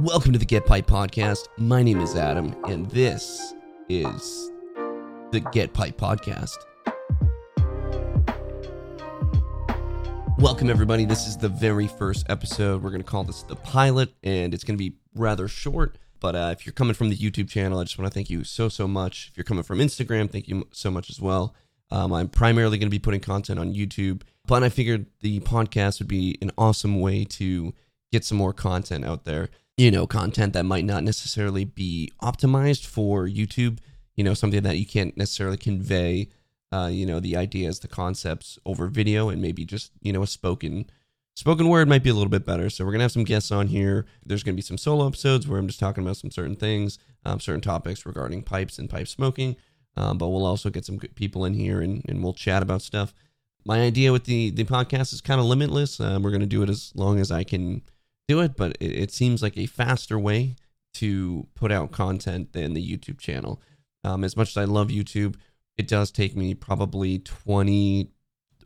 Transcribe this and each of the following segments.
Welcome to the Get Piped Podcast. My name is Adam, and this is the Get Piped Podcast. Welcome, everybody. This is the very first episode. We're going to call this the pilot, and it's going to be rather short. But uh, if you're coming from the YouTube channel, I just want to thank you so, so much. If you're coming from Instagram, thank you so much as well. Um, I'm primarily going to be putting content on YouTube, but I figured the podcast would be an awesome way to get some more content out there. You know, content that might not necessarily be optimized for YouTube, you know, something that you can't necessarily convey, uh, you know, the ideas, the concepts over video and maybe just, you know, a spoken spoken word might be a little bit better. So we're gonna have some guests on here. There's gonna be some solo episodes where I'm just talking about some certain things, um, certain topics regarding pipes and pipe smoking. Um, but we'll also get some good people in here and, and we'll chat about stuff. My idea with the the podcast is kind of limitless. Um, we're gonna do it as long as I can do it, but it, it seems like a faster way to put out content than the YouTube channel. Um, as much as I love YouTube, it does take me probably 20,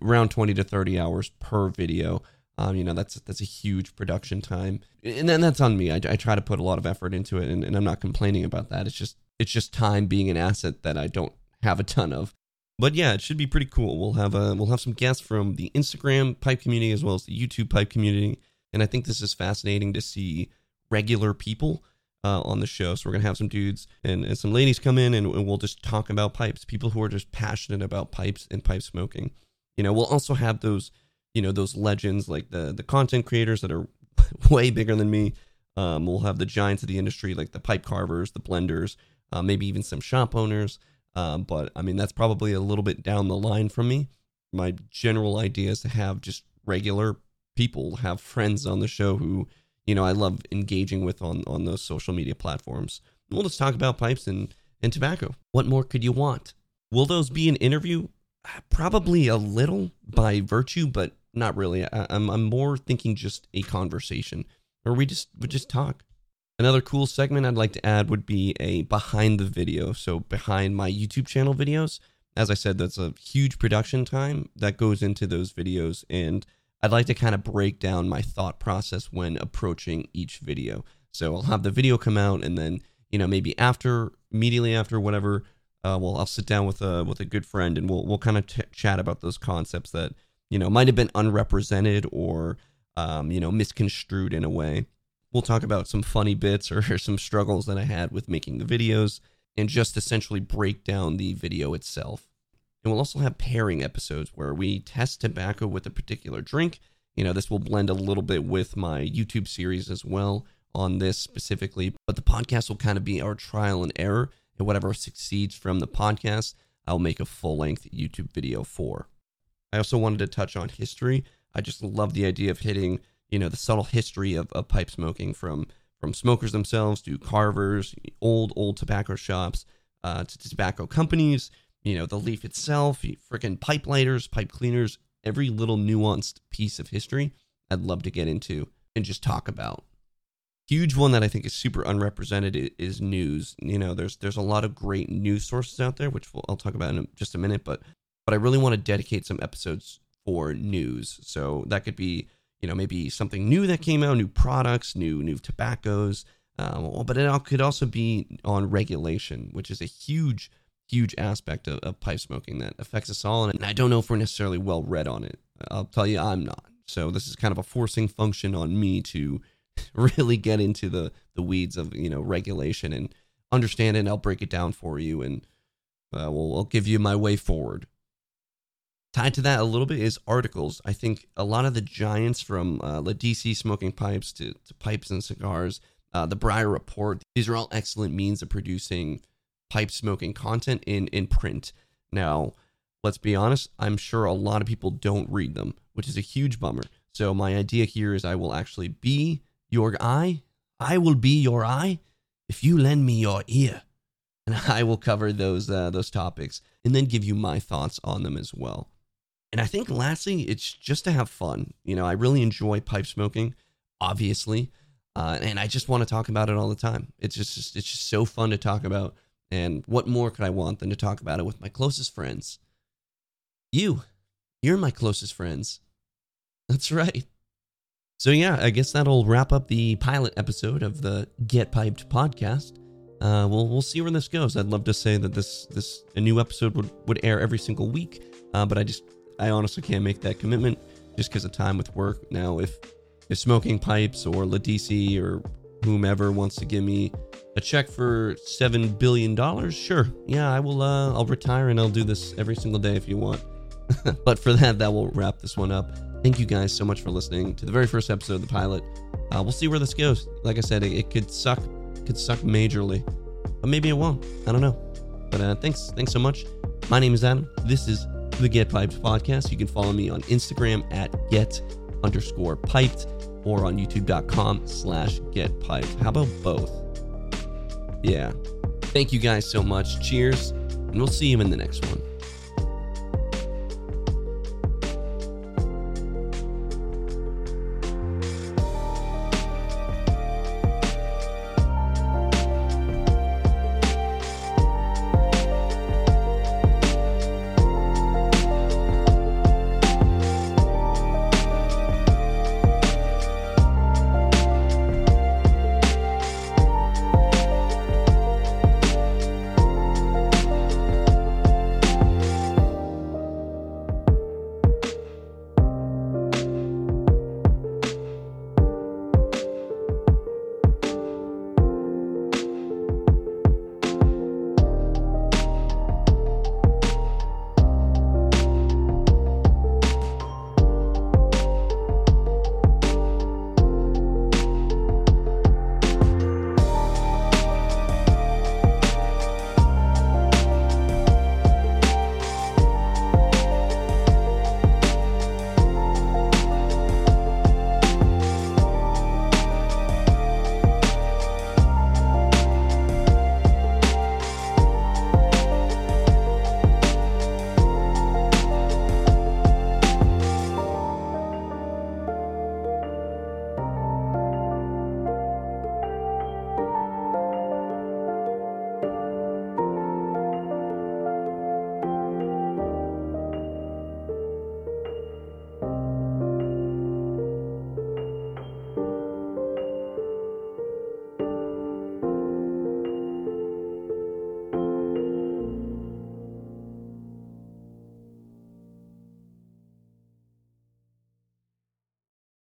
around 20 to 30 hours per video. Um, you know, that's that's a huge production time, and then that's on me. I, I try to put a lot of effort into it, and, and I'm not complaining about that. It's just it's just time being an asset that I don't have a ton of. But yeah, it should be pretty cool. We'll have a we'll have some guests from the Instagram pipe community as well as the YouTube pipe community, and I think this is fascinating to see regular people uh, on the show. So we're gonna have some dudes and, and some ladies come in, and, and we'll just talk about pipes. People who are just passionate about pipes and pipe smoking. You know, we'll also have those you know those legends like the the content creators that are way bigger than me. Um, we'll have the giants of the industry like the pipe carvers, the blenders, uh, maybe even some shop owners. Um, but I mean that's probably a little bit down the line from me. My general idea is to have just regular people, have friends on the show who you know I love engaging with on on those social media platforms. We'll just talk about pipes and and tobacco. What more could you want? Will those be an interview? Probably a little by virtue, but not really. I, am I'm, I'm more thinking just a conversation, or we just we just talk. Another cool segment I'd like to add would be a behind the video. So behind my YouTube channel videos, as I said, that's a huge production time that goes into those videos, and I'd like to kind of break down my thought process when approaching each video. So I'll have the video come out, and then you know maybe after, immediately after, whatever. Uh, well, I'll sit down with a with a good friend, and we'll we'll kind of t- chat about those concepts that you know, might have been unrepresented or, um, you know, misconstrued in a way. We'll talk about some funny bits or some struggles that I had with making the videos and just essentially break down the video itself. And we'll also have pairing episodes where we test tobacco with a particular drink. You know, this will blend a little bit with my YouTube series as well on this specifically, but the podcast will kind of be our trial and error. And whatever succeeds from the podcast, I'll make a full length YouTube video for. I also wanted to touch on history. I just love the idea of hitting, you know, the subtle history of, of pipe smoking from from smokers themselves to carvers, old old tobacco shops, uh, to tobacco companies. You know, the leaf itself, freaking pipe lighters, pipe cleaners, every little nuanced piece of history. I'd love to get into and just talk about. Huge one that I think is super unrepresented is news. You know, there's there's a lot of great news sources out there, which I'll talk about in just a minute. But but I really want to dedicate some episodes for news. So that could be, you know, maybe something new that came out, new products, new new tobaccos. Um, but it could also be on regulation, which is a huge, huge aspect of, of pipe smoking that affects us all. And I don't know if we're necessarily well read on it. I'll tell you, I'm not. So this is kind of a forcing function on me to really get into the the weeds of you know regulation and understand it. And I'll break it down for you, and uh, we'll, I'll give you my way forward. Tied to that a little bit is articles. I think a lot of the giants from uh, the DC smoking pipes to, to pipes and cigars, uh, the Briar Report, these are all excellent means of producing pipe smoking content in, in print. Now, let's be honest, I'm sure a lot of people don't read them, which is a huge bummer. So, my idea here is I will actually be your eye. I will be your eye if you lend me your ear. And I will cover those, uh, those topics and then give you my thoughts on them as well. And I think lastly, it's just to have fun. You know, I really enjoy pipe smoking, obviously, uh, and I just want to talk about it all the time. It's just it's just so fun to talk about. And what more could I want than to talk about it with my closest friends? You, you're my closest friends. That's right. So yeah, I guess that'll wrap up the pilot episode of the Get Piped podcast. Uh, we'll we'll see where this goes. I'd love to say that this this a new episode would would air every single week, uh, but I just I honestly can't make that commitment just because of time with work. Now, if if Smoking Pipes or Laudisi or whomever wants to give me a check for seven billion dollars, sure, yeah, I will. Uh, I'll retire and I'll do this every single day if you want. but for that, that will wrap this one up. Thank you guys so much for listening to the very first episode of the pilot. Uh, we'll see where this goes. Like I said, it, it could suck, could suck majorly, but maybe it won't. I don't know. But uh, thanks, thanks so much. My name is Adam. This is the Get Piped podcast. You can follow me on Instagram at get underscore piped or on youtube.com slash get piped. How about both? Yeah. Thank you guys so much. Cheers, and we'll see you in the next one.